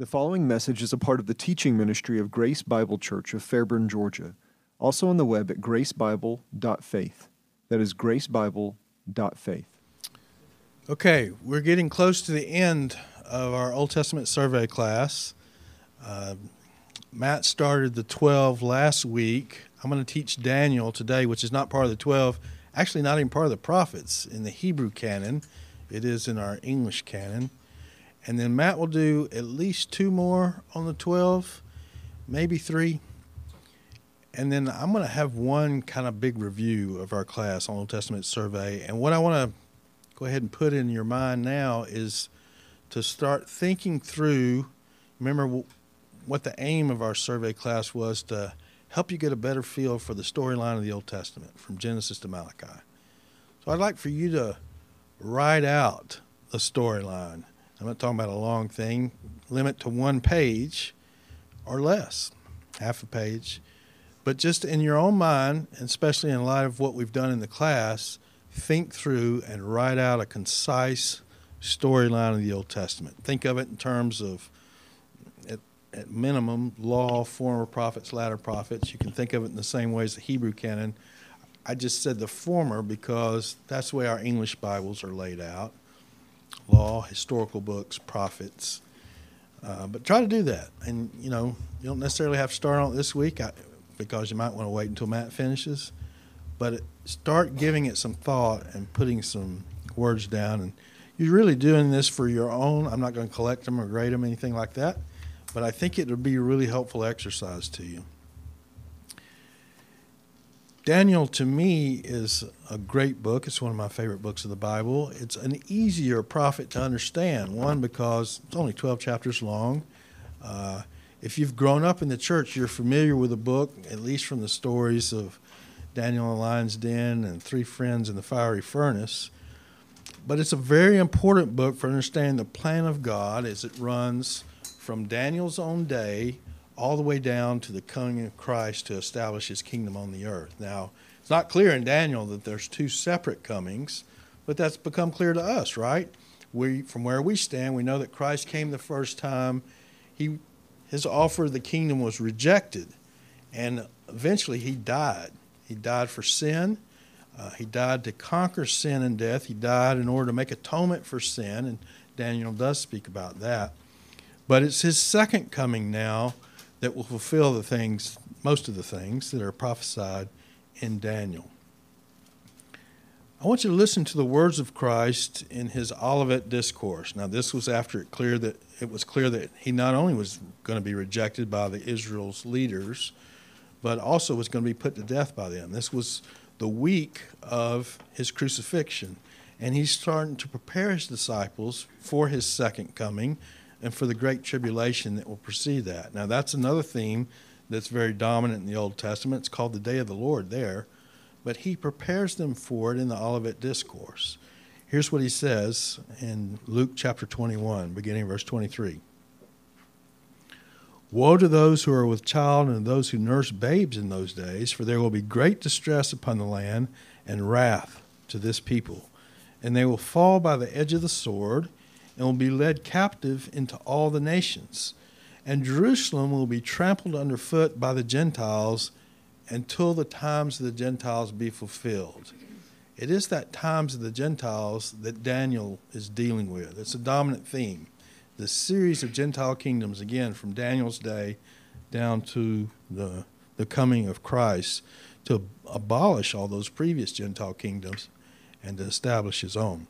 The following message is a part of the teaching ministry of Grace Bible Church of Fairburn, Georgia. Also on the web at gracebible.faith. That is gracebible.faith. Okay, we're getting close to the end of our Old Testament survey class. Uh, Matt started the 12 last week. I'm going to teach Daniel today, which is not part of the 12, actually, not even part of the prophets in the Hebrew canon. It is in our English canon. And then Matt will do at least two more on the 12, maybe three. And then I'm going to have one kind of big review of our class on Old Testament survey. And what I want to go ahead and put in your mind now is to start thinking through. Remember what the aim of our survey class was to help you get a better feel for the storyline of the Old Testament from Genesis to Malachi. So I'd like for you to write out the storyline I'm not talking about a long thing. Limit to one page or less, half a page. But just in your own mind, especially in light of what we've done in the class, think through and write out a concise storyline of the Old Testament. Think of it in terms of, at, at minimum, law, former prophets, latter prophets. You can think of it in the same way as the Hebrew canon. I just said the former because that's the way our English Bibles are laid out law, historical books, prophets. Uh, but try to do that. And, you know, you don't necessarily have to start on it this week I, because you might want to wait until Matt finishes. But start giving it some thought and putting some words down. And you're really doing this for your own. I'm not going to collect them or grade them, anything like that. But I think it would be a really helpful exercise to you. Daniel, to me, is a great book. It's one of my favorite books of the Bible. It's an easier prophet to understand. One, because it's only 12 chapters long. Uh, if you've grown up in the church, you're familiar with the book, at least from the stories of Daniel in the lion's den and three friends in the fiery furnace. But it's a very important book for understanding the plan of God as it runs from Daniel's own day all the way down to the coming of Christ to establish his kingdom on the earth. Now, it's not clear in Daniel that there's two separate comings, but that's become clear to us, right? We, from where we stand, we know that Christ came the first time. He, his offer of the kingdom was rejected, and eventually he died. He died for sin. Uh, he died to conquer sin and death. He died in order to make atonement for sin, and Daniel does speak about that. But it's his second coming now that will fulfill the things, most of the things that are prophesied in Daniel. I want you to listen to the words of Christ in his Olivet discourse. Now, this was after it clear that it was clear that he not only was going to be rejected by the Israel's leaders, but also was going to be put to death by them. This was the week of his crucifixion, and he's starting to prepare his disciples for his second coming and for the great tribulation that will precede that. Now, that's another theme that's very dominant in the Old Testament. It's called the day of the Lord there, but he prepares them for it in the Olivet Discourse. Here's what he says in Luke chapter 21, beginning verse 23. Woe to those who are with child and those who nurse babes in those days, for there will be great distress upon the land and wrath to this people. And they will fall by the edge of the sword and will be led captive into all the nations. And Jerusalem will be trampled underfoot by the Gentiles until the times of the Gentiles be fulfilled. It is that times of the Gentiles that Daniel is dealing with. It's a dominant theme. The series of Gentile kingdoms, again, from Daniel's day down to the, the coming of Christ, to abolish all those previous Gentile kingdoms and to establish his own.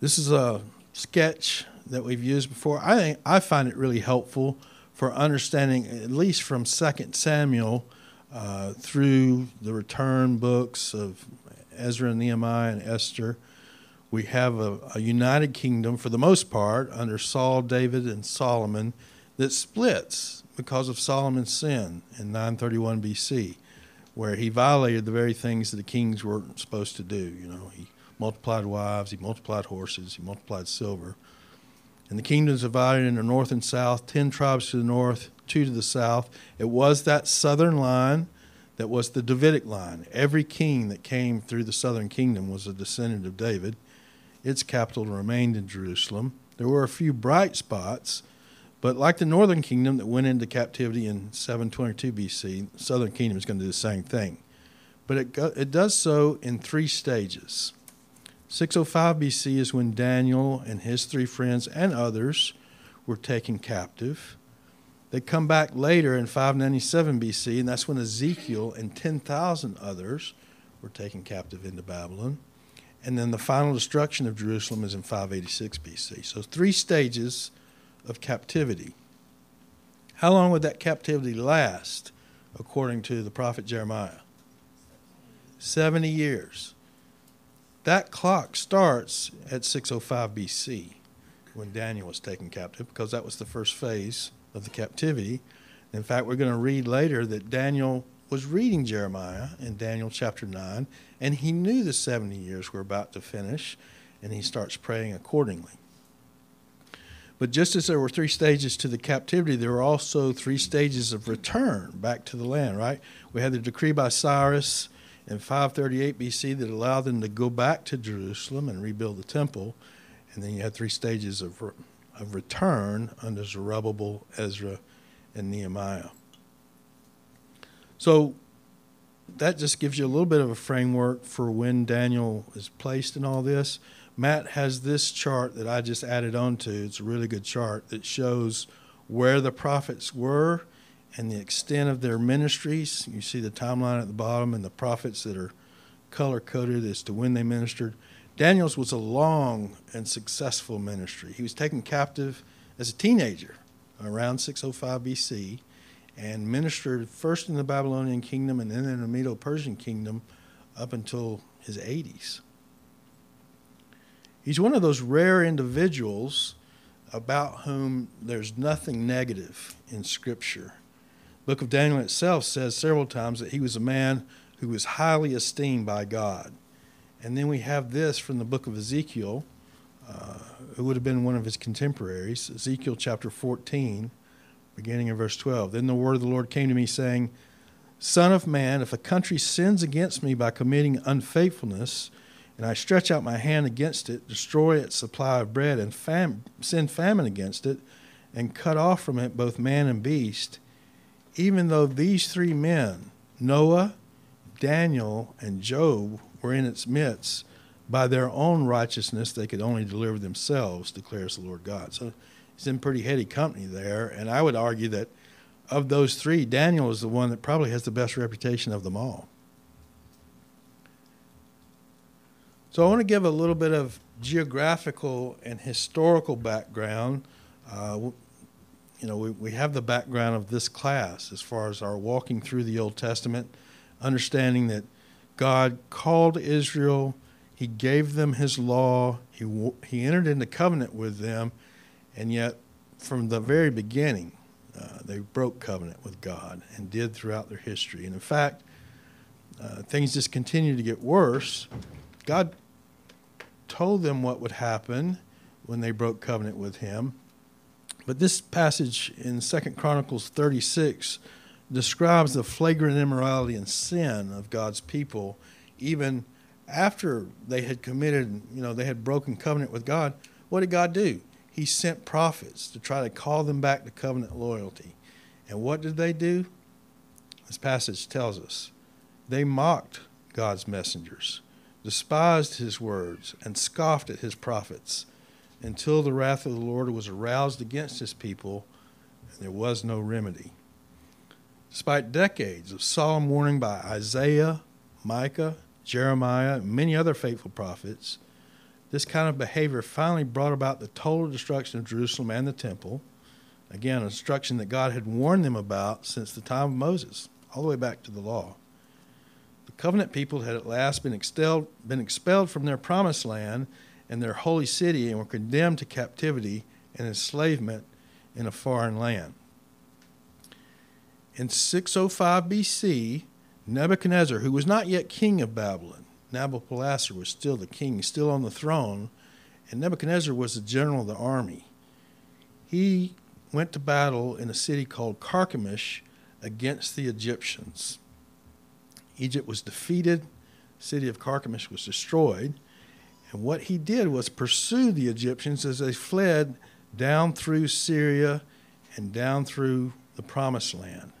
This is a sketch that we've used before. I think I find it really helpful for understanding, at least from Second Samuel uh, through the return books of Ezra, and Nehemiah, and Esther. We have a, a united kingdom for the most part under Saul, David, and Solomon that splits because of Solomon's sin in 931 BC, where he violated the very things that the kings weren't supposed to do. You know, he multiplied wives, he multiplied horses, he multiplied silver. And the kingdom is divided into north and south, ten tribes to the north, two to the south. It was that southern line that was the Davidic line. Every king that came through the southern kingdom was a descendant of David. Its capital remained in Jerusalem. There were a few bright spots, but like the northern kingdom that went into captivity in 722 BC, the southern kingdom is going to do the same thing. But it, it does so in three stages. 605 BC is when Daniel and his three friends and others were taken captive. They come back later in 597 BC, and that's when Ezekiel and 10,000 others were taken captive into Babylon. And then the final destruction of Jerusalem is in 586 BC. So, three stages of captivity. How long would that captivity last, according to the prophet Jeremiah? 70 years. That clock starts at 605 BC when Daniel was taken captive because that was the first phase of the captivity. In fact, we're going to read later that Daniel was reading Jeremiah in Daniel chapter 9, and he knew the 70 years were about to finish, and he starts praying accordingly. But just as there were three stages to the captivity, there were also three stages of return back to the land, right? We had the decree by Cyrus in 538 BC that allowed them to go back to Jerusalem and rebuild the temple. And then you had three stages of, of return under Zerubbabel, Ezra, and Nehemiah. So that just gives you a little bit of a framework for when Daniel is placed in all this. Matt has this chart that I just added on to. It's a really good chart that shows where the prophets were and the extent of their ministries. You see the timeline at the bottom and the prophets that are color coded as to when they ministered. Daniel's was a long and successful ministry. He was taken captive as a teenager around 605 BC and ministered first in the Babylonian kingdom and then in the Medo Persian kingdom up until his 80s. He's one of those rare individuals about whom there's nothing negative in Scripture. Book of Daniel itself says several times that he was a man who was highly esteemed by God. And then we have this from the book of Ezekiel, uh, who would have been one of his contemporaries, Ezekiel chapter 14, beginning in verse 12. Then the word of the Lord came to me, saying, Son of man, if a country sins against me by committing unfaithfulness, and I stretch out my hand against it, destroy its supply of bread, and fam- send famine against it, and cut off from it both man and beast, even though these three men, Noah, Daniel, and Job, were in its midst, by their own righteousness they could only deliver themselves, declares the Lord God. So he's in pretty heady company there. And I would argue that of those three, Daniel is the one that probably has the best reputation of them all. So I want to give a little bit of geographical and historical background. Uh, you know, we, we have the background of this class as far as our walking through the Old Testament, understanding that God called Israel, He gave them His law, He, he entered into covenant with them, and yet from the very beginning, uh, they broke covenant with God and did throughout their history. And in fact, uh, things just continue to get worse. God told them what would happen when they broke covenant with Him. But this passage in Second Chronicles 36 describes the flagrant immorality and sin of God's people, even after they had committed, you know, they had broken covenant with God. What did God do? He sent prophets to try to call them back to covenant loyalty. And what did they do? This passage tells us they mocked God's messengers, despised his words, and scoffed at his prophets until the wrath of the Lord was aroused against his people and there was no remedy. Despite decades of solemn warning by Isaiah, Micah, Jeremiah, and many other faithful prophets, this kind of behavior finally brought about the total destruction of Jerusalem and the temple. Again, a destruction that God had warned them about since the time of Moses, all the way back to the law. The covenant people had at last been expelled, been expelled from their promised land and their holy city and were condemned to captivity and enslavement in a foreign land. In 605 BC, Nebuchadnezzar, who was not yet king of Babylon, Nabopolassar was still the king, still on the throne, and Nebuchadnezzar was the general of the army. He went to battle in a city called Carchemish against the Egyptians. Egypt was defeated, the city of Carchemish was destroyed, And what he did was pursue the Egyptians as they fled down through Syria and down through the promised land.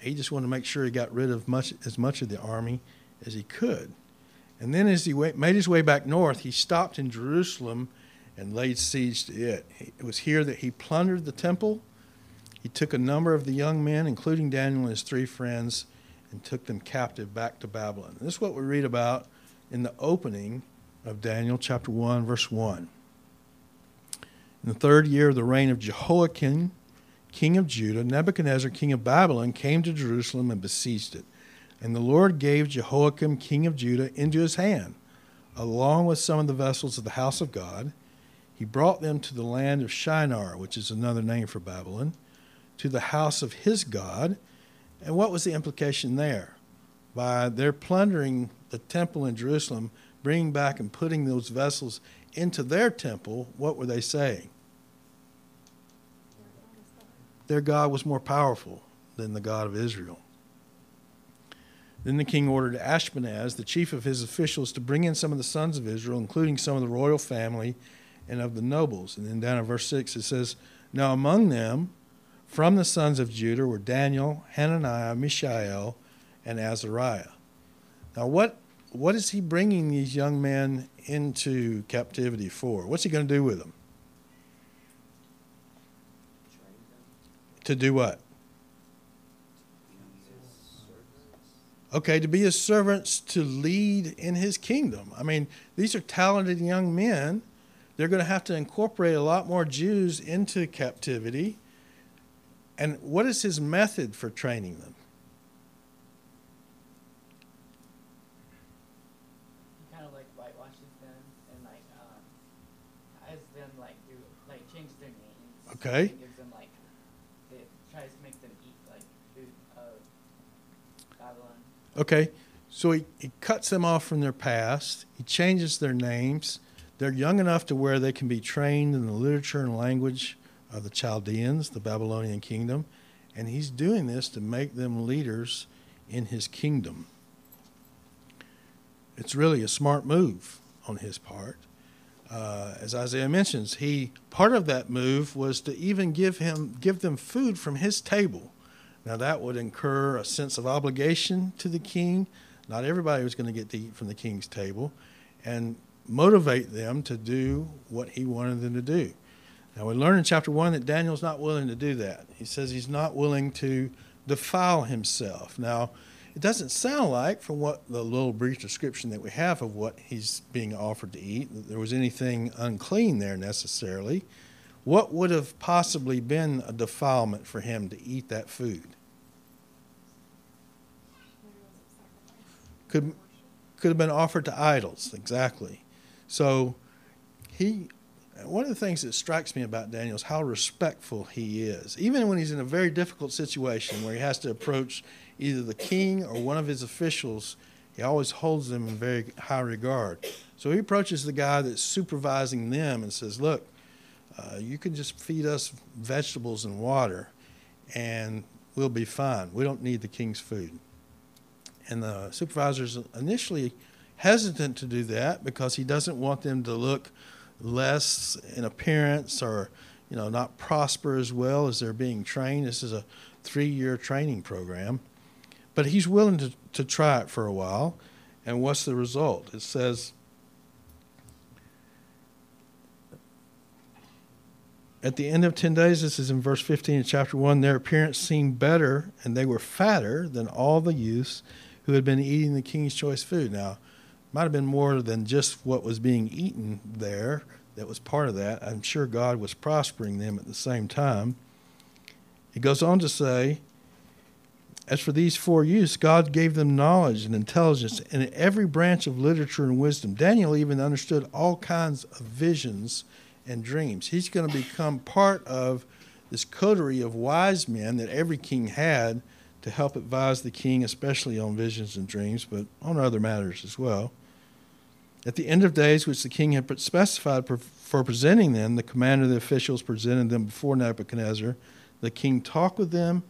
He just wanted to make sure he got rid of much, as much of the army as he could. And then, as he made his way back north, he stopped in Jerusalem and laid siege to it. It was here that he plundered the temple. He took a number of the young men, including Daniel and his three friends, and took them captive back to Babylon. This is what we read about in the opening of Daniel chapter 1, verse 1. In the third year of the reign of Jehoiakim, king of Judah, Nebuchadnezzar, king of Babylon, came to Jerusalem and besieged it. And the Lord gave Jehoiakim, king of Judah, into his hand, along with some of the vessels of the house of God. He brought them to the land of Shinar, which is another name for Babylon, to the house of his God. And what was the implication there? By their plundering the temple in Jerusalem, bringing back and putting those vessels into their temple, what were they saying? Their God was more powerful than the God of Israel. Then the king ordered Ashpenaz, the chief of his officials, to bring in some of the sons of Israel, including some of the royal family and of the nobles. And then down in verse 6 it says, Now among them, from the sons of Judah, were Daniel, Hananiah, Mishael, and Azariah. Now, what, what is he bringing these young men into captivity for? What's he going to do with them? To do what? okay, to be his servants to lead in his kingdom. I mean, these are talented young men. They're going to have to incorporate a lot more Jews into captivity. And what is his method for training them? He kind of like whitewashes them and like um, has them like do like change their Okay. gives them like it tries to make them eat like food of Babylon. Okay, so he, he cuts them off from their past. He changes their names. They're young enough to where they can be trained in the literature and language of the Chaldeans, the Babylonian kingdom. And he's doing this to make them leaders in his kingdom. It's really a smart move on his part. Uh, as Isaiah mentions, he part of that move was to even give him give them food from his table. Now, that would incur a sense of obligation to the king. Not everybody was going to get to eat from the king's table, and motivate them to do what he wanted them to do. Now, we learn in chapter 1 that Daniel's not willing to do that. He says he's not willing to defile himself. Now, it doesn't sound like, from what the little brief description that we have of what he's being offered to eat, that there was anything unclean there necessarily. What would have possibly been a defilement for him to eat that food? could could have been offered to idols exactly so he one of the things that strikes me about Daniel is how respectful he is even when he's in a very difficult situation where he has to approach either the king or one of his officials he always holds them in very high regard. So he approaches the guy that's supervising them and says look uh, you can just feed us vegetables and water and we'll be fine. We don't need the king's food. And the supervisor's initially hesitant to do that because he doesn't want them to look less in appearance or you know not prosper as well as they're being trained. This is a three-year training program but he's willing to, to try it for a while and what's the result it says at the end of 10 days this is in verse 15 of chapter 1 their appearance seemed better and they were fatter than all the youths who had been eating the king's choice food. Now, might have been more than just what was being eaten there that was part of that. I'm sure God was prospering them at the same time. He goes on to say, as for these four youths, God gave them knowledge and intelligence in every branch of literature and wisdom. Daniel even understood all kinds of visions and dreams. He's going to become part of this coterie of wise men that every king had to help advise the king, especially on visions and dreams, but on other matters as well. At the end of days, which the king had specified for presenting them, the commander of the officials presented them before Nebuchadnezzar. The king talked with them.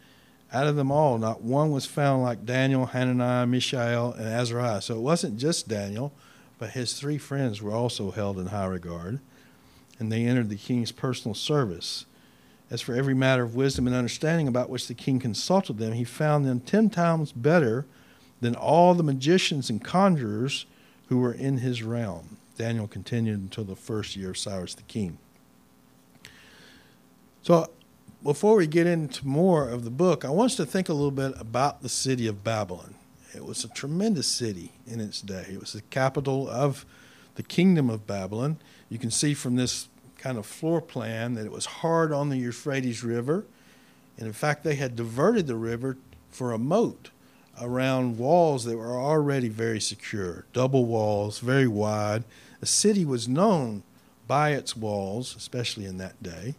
Out of them all, not one was found like Daniel, Hananiah, Mishael, and Azariah. So it wasn't just Daniel. but his three friends were also held in high regard, and they entered the king's personal service. As for every matter of wisdom and understanding about which the king consulted them, he found them ten times better than all the magicians and conjurers who were in his realm. Daniel continued until the first year of Cyrus the king. So, before we get into more of the book, I want us to think a little bit about the city of Babylon. It was a tremendous city in its day. It was the capital of the kingdom of Babylon. You can see from this kind of floor plan that it was hard on the Euphrates River. And in fact, they had diverted the river for a moat around walls that were already very secure, double walls, very wide. The city was known by its walls, especially in that day.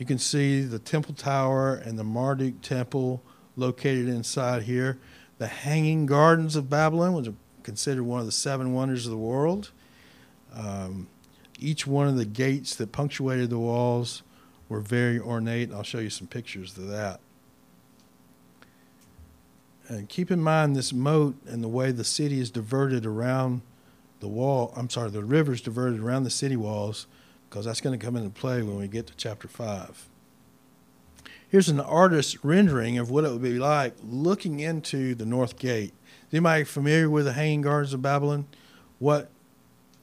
You can see the Temple Tower and the Marduk Temple located inside here. The Hanging Gardens of Babylon was considered one of the seven wonders of the world. Um, each one of the gates that punctuated the walls were very ornate. I'll show you some pictures of that. And keep in mind this moat and the way the city is diverted around the wall. I'm sorry, the river's diverted around the city walls because that's going to come into play when we get to chapter 5. Here's an artist's rendering of what it would be like looking into the north gate. Is anybody familiar with the Hanging Gardens of Babylon? What,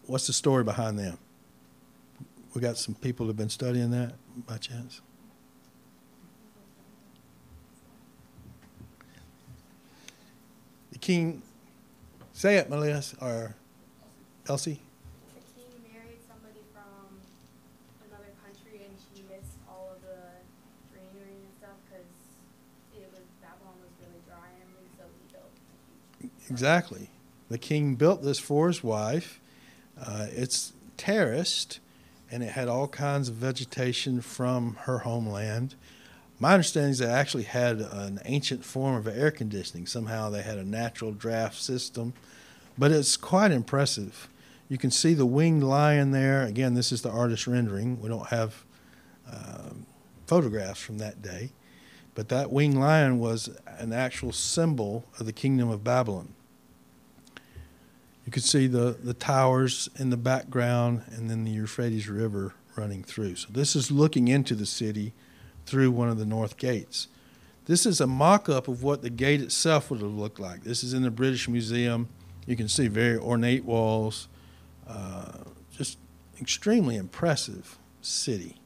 what's the story behind them? We got some people that have been studying that by chance. The king, say it, Melissa or Elsie. Exactly. The king built this for his wife. Uh, it's terraced, and it had all kinds of vegetation from her homeland. My understanding is they actually had an ancient form of air conditioning. Somehow they had a natural draft system, but it's quite impressive. You can see the winged lion there. Again, this is the artist rendering. We don't have um, photographs from that day, but that winged lion was an actual symbol of the kingdom of Babylon. You can see the, the towers in the background and then the Euphrates River running through. So this is looking into the city through one of the north gates. This is a mock up of what the gate itself would have looked like. This is in the British Museum. You can see very ornate walls, uh, just extremely impressive city.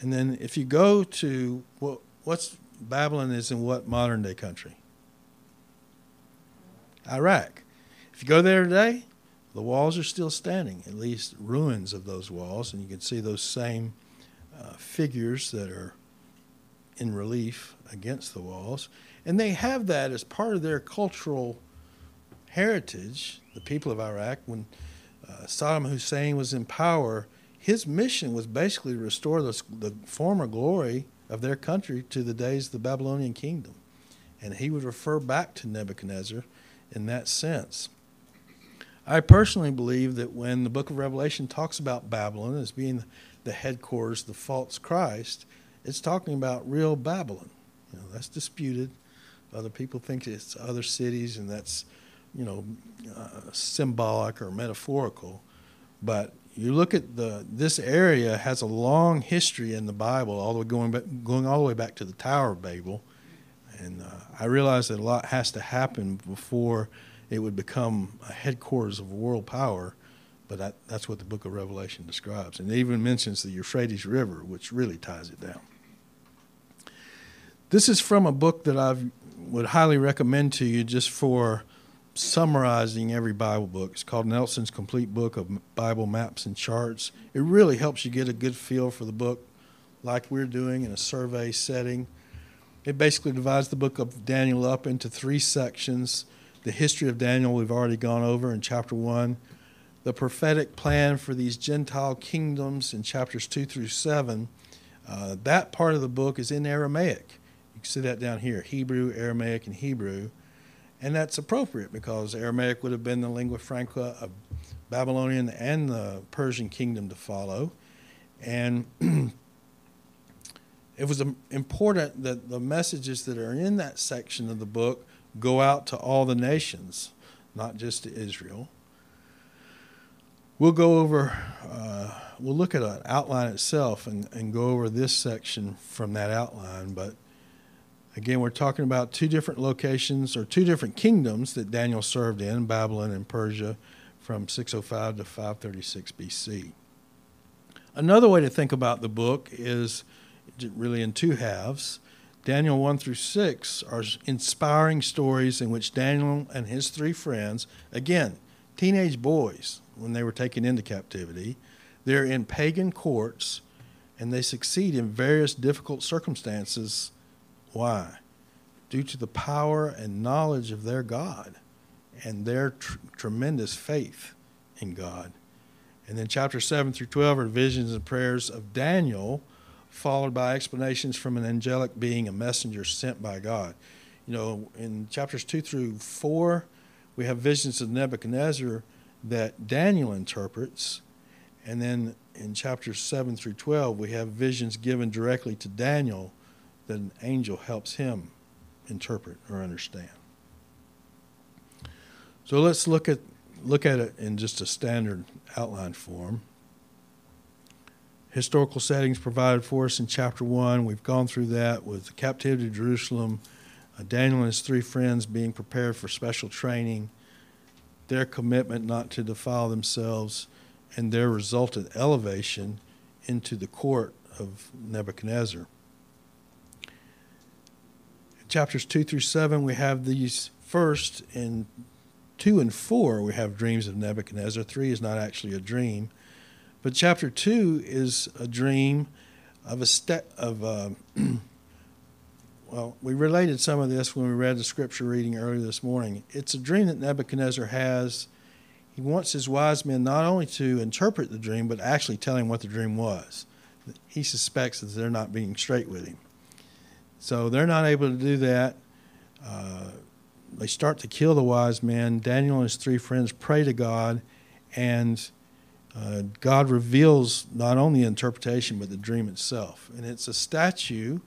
And then if you go to what, what's Babylon is in what modern day country? Iraq. If you go there today, the walls are still standing, at least ruins of those walls, and you can see those same uh, figures that are in relief against the walls. And they have that as part of their cultural heritage. The people of Iraq, when uh, Saddam Hussein was in power, his mission was basically to restore the, the former glory of their country to the days of the Babylonian kingdom. And he would refer back to Nebuchadnezzar in that sense. I personally believe that when the book of Revelation talks about Babylon as being the headquarters, of the false Christ, it's talking about real Babylon. You know, that's disputed. Other people think it's other cities, and that's, you know, uh, symbolic or metaphorical. But you look at the this area has a long history in the Bible, all the way going back, going all the way back to the Tower of Babel, and uh, I realize that a lot has to happen before it would become a headquarters of world power. But that, that's what the book of Revelation describes. And it even mentions the Euphrates River, which really ties it down. This is from a book that I would highly recommend to you just for summarizing every Bible book. It's called Nelson's Complete Book of Bible Maps and Charts. It really helps you get a good feel for the book, like we're doing in a survey setting. It basically divides the book of Daniel up into three sections. The history of Daniel, we've already gone over in chapter 1 the prophetic plan for these Gentile kingdoms in chapters 2 through 7. Uh, that part of the book is in Aramaic. You can see that down here Hebrew, Aramaic, and Hebrew. And that's appropriate because Aramaic would have been the lingua franca of Babylonian and the Persian kingdom to follow. And it was important that the messages that are in that section of the book go out to all the nations, not just to Israel. We'll go over, uh, we'll look at an outline itself and, and go over this section from that outline. But again, we're talking about two different locations or two different kingdoms that Daniel served in Babylon and Persia from 605 to 536 BC. Another way to think about the book is really in two halves. Daniel 1 through 6 are inspiring stories in which Daniel and his three friends, again, teenage boys when they were taken into captivity, they're in pagan courts and they succeed in various difficult circumstances. Why? Due to the power and knowledge of their God and their tr- tremendous faith in God. And then chapter 7 through 12 are visions and prayers of Daniel followed by explanations from an angelic being, a messenger sent by God. You know, in chapters 2 through 4, we have visions of Nebuchadnezzar that Daniel interprets. And then in chapters 7 through 12, we have visions given directly to Daniel that an angel helps him interpret or understand. So let's look at, look at it in just a standard outline form historical settings provided for us in chapter 1. We've gone through that with the captivity of Jerusalem, uh, Daniel and his three friends being prepared for special training, their commitment not to defile themselves, and their resultant elevation into the court of Nebuchadnezzar. Chapters 2 through 7, we have these first. In 2 and 4, we have dreams of Nebuchadnezzar. 3 is not actually a dream. But chapter two is a dream of a step of. Uh, well, we related some of this when we read the scripture reading earlier this morning. It's a dream that Nebuchadnezzar has. He wants his wise men not only to interpret the dream, but actually tell him what the dream was. He suspects that they're not being straight with him. So they're not able to do that. Uh, they start to kill the wise men. Daniel and his three friends pray to God, and uh, God reveals not only interpretation but the dream itself. And it's a statue, and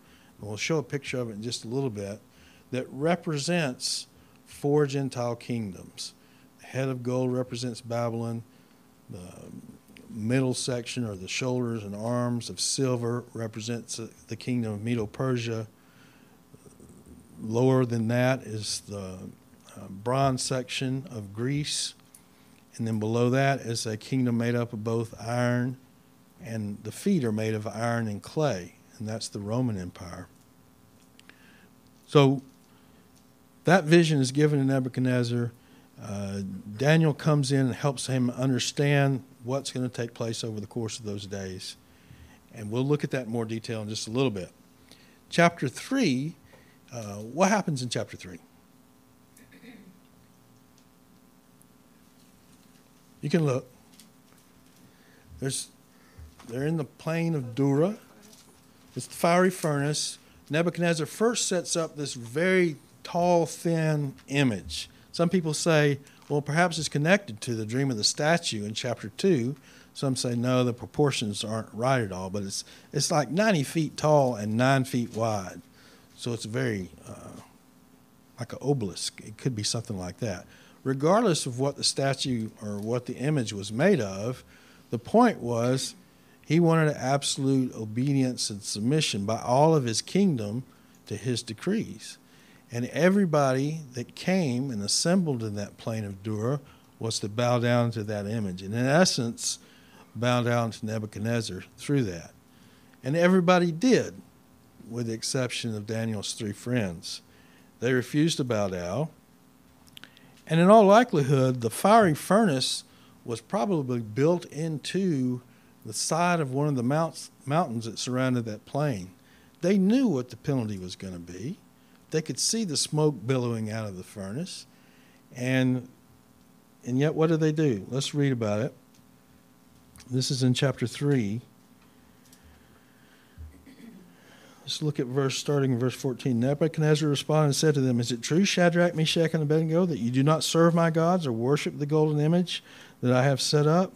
we'll show a picture of it in just a little bit, that represents four Gentile kingdoms. The head of gold represents Babylon, the middle section or the shoulders and arms of silver represents the kingdom of Medo Persia. Lower than that is the uh, bronze section of Greece and then below that is a kingdom made up of both iron and the feet are made of iron and clay, and that's the Roman Empire. So that vision is given to Nebuchadnezzar. Uh, Daniel comes in and helps him understand what's going to take place over the course of those days. And we'll look at that in more detail in just a little bit. Chapter 3, uh, what happens in chapter 3? You can look. There's, they're in the plain of Dura. It's the fiery furnace. Nebuchadnezzar first sets up this very tall, thin image. Some people say, well, perhaps it's connected to the dream of the statue in chapter 2. Some say, no, the proportions aren't right at all, but it's, it's like 90 feet tall and 9 feet wide. So it's very, uh, like an obelisk. It could be something like that regardless of what the statue or what the image was made of, the point was he wanted absolute obedience and submission by all of his kingdom to his decrees. And everybody that came and assembled in that plain of Dura was to bow down to that image. And in essence, bow down to Nebuchadnezzar through that. And everybody did, with the exception of Daniel's three friends. They refused to bow down and in all likelihood, the fiery furnace was probably built into the side of one of the mounts, mountains that surrounded that plain. They knew what the penalty was going to be. They could see the smoke billowing out of the furnace. And, and yet, what did they do? Let's read about it. This is in chapter 3. Let's look at verse starting in verse 14. Nebuchadnezzar responded and said to them, Is it true, Shadrach, Meshach, and Abednego, that you do not serve my gods or worship the golden image that I have set up?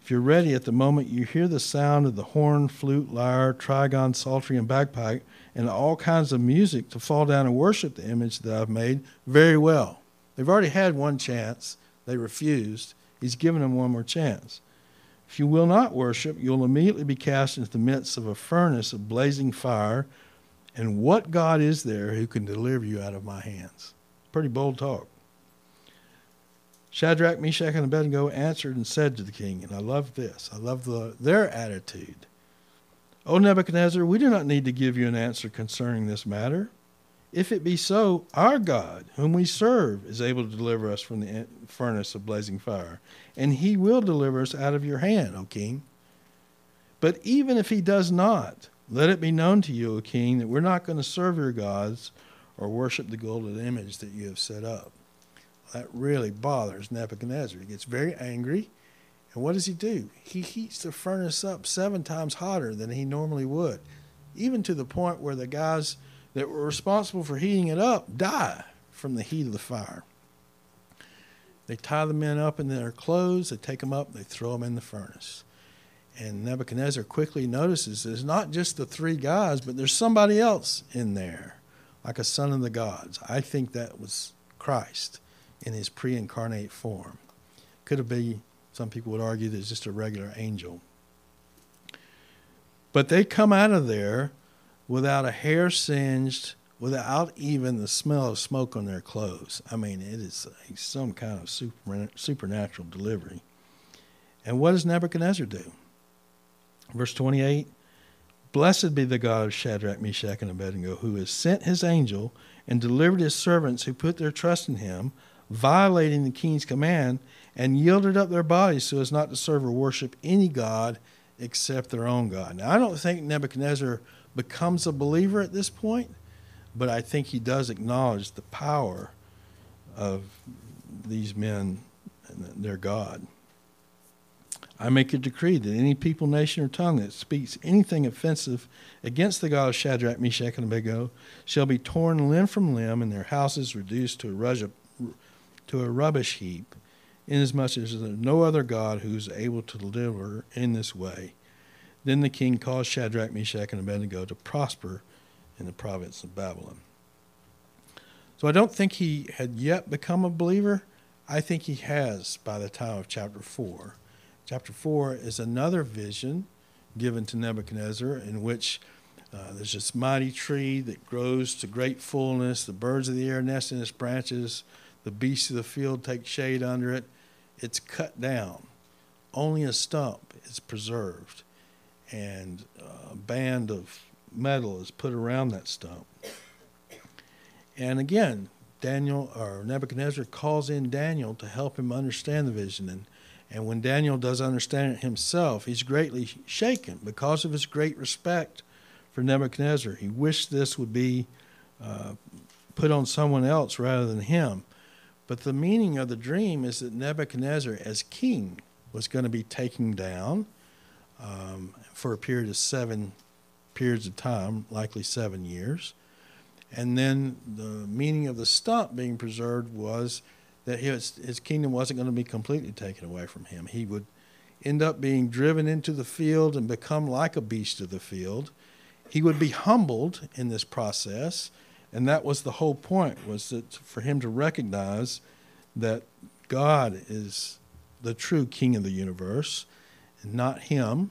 If you're ready at the moment you hear the sound of the horn, flute, lyre, trigon, psaltery, and bagpipe, and all kinds of music to fall down and worship the image that I've made, very well. They've already had one chance. They refused. He's given them one more chance. If you will not worship, you'll immediately be cast into the midst of a furnace of blazing fire. And what God is there who can deliver you out of my hands? Pretty bold talk. Shadrach, Meshach, and Abednego answered and said to the king, and I love this, I love the, their attitude. O Nebuchadnezzar, we do not need to give you an answer concerning this matter. If it be so, our God, whom we serve, is able to deliver us from the furnace of blazing fire, and he will deliver us out of your hand, O king. But even if he does not, let it be known to you, O king, that we're not going to serve your gods or worship the golden image that you have set up. That really bothers Nebuchadnezzar. He gets very angry. And what does he do? He heats the furnace up seven times hotter than he normally would, even to the point where the guys that were responsible for heating it up die from the heat of the fire. They tie the men up in their clothes, they take them up, they throw them in the furnace. And Nebuchadnezzar quickly notices there's not just the three guys, but there's somebody else in there, like a son of the gods. I think that was Christ in his pre incarnate form. Could have been, some people would argue, that it's just a regular angel. But they come out of there without a hair singed, without even the smell of smoke on their clothes. I mean, it is a, some kind of super, supernatural delivery. And what does Nebuchadnezzar do? Verse 28 Blessed be the God of Shadrach, Meshach, and Abednego, who has sent his angel and delivered his servants who put their trust in him, violating the king's command, and yielded up their bodies so as not to serve or worship any God except their own God. Now, I don't think Nebuchadnezzar becomes a believer at this point, but I think he does acknowledge the power of these men and their God. I make a decree that any people, nation, or tongue that speaks anything offensive against the God of Shadrach, Meshach, and Abednego shall be torn limb from limb, and their houses reduced to a, to a rubbish heap, inasmuch as there is no other God who is able to deliver in this way. Then the king caused Shadrach, Meshach, and Abednego to prosper in the province of Babylon. So I don't think he had yet become a believer. I think he has by the time of chapter 4. Chapter 4 is another vision given to Nebuchadnezzar in which uh, there's this mighty tree that grows to great fullness. The birds of the air nest in its branches. The beasts of the field take shade under it. It's cut down. Only a stump is preserved and a band of metal is put around that stump. And again, Daniel or Nebuchadnezzar calls in Daniel to help him understand the vision. And, and when Daniel does understand it himself, he's greatly shaken because of his great respect for Nebuchadnezzar. He wished this would be uh, put on someone else rather than him. But the meaning of the dream is that Nebuchadnezzar, as king, was going to be taken down um, for a period of seven periods of time, likely seven years. And then the meaning of the stump being preserved was that his, his kingdom wasn't going to be completely taken away from him. He would end up being driven into the field and become like a beast of the field. He would be humbled in this process, and that was the whole point was that for him to recognize that God is the true king of the universe not him,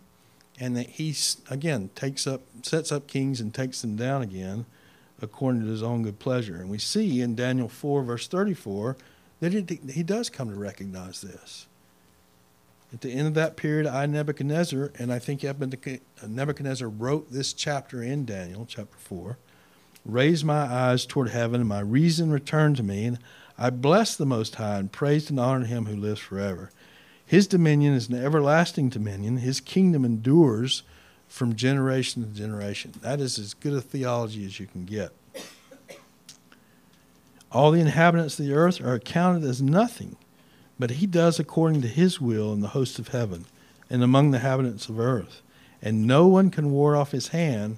and that he again takes up, sets up kings and takes them down again, according to his own good pleasure. And we see in Daniel four verse thirty four that it, he does come to recognize this. At the end of that period, I Nebuchadnezzar, and I think Nebuchadnezzar wrote this chapter in Daniel chapter four, raised my eyes toward heaven, and my reason returned to me, and I blessed the Most High and praised and honored Him who lives forever. His dominion is an everlasting dominion. His kingdom endures from generation to generation. That is as good a theology as you can get. All the inhabitants of the earth are accounted as nothing, but he does according to his will in the host of heaven and among the inhabitants of earth. And no one can ward off his hand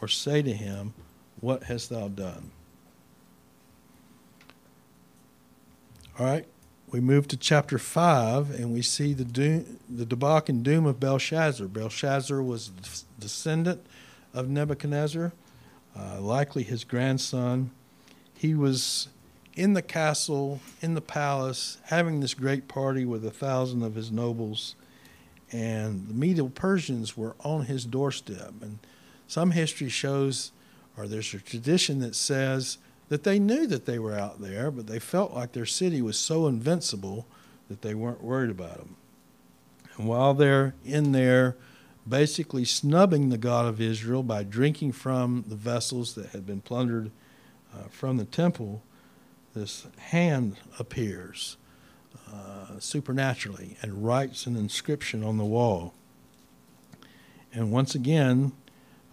or say to him, What hast thou done? All right we move to chapter 5 and we see the, doom, the debauch and doom of Belshazzar. Belshazzar was a descendant of Nebuchadnezzar, uh, likely his grandson. He was in the castle, in the palace, having this great party with a thousand of his nobles, and the Medo Persians were on his doorstep. And some history shows, or there's a tradition that says that they knew that they were out there, but they felt like their city was so invincible that they weren't worried about them. And while they're in there, basically snubbing the God of Israel by drinking from the vessels that had been plundered uh, from the temple, this hand appears uh, supernaturally and writes an inscription on the wall. And once again,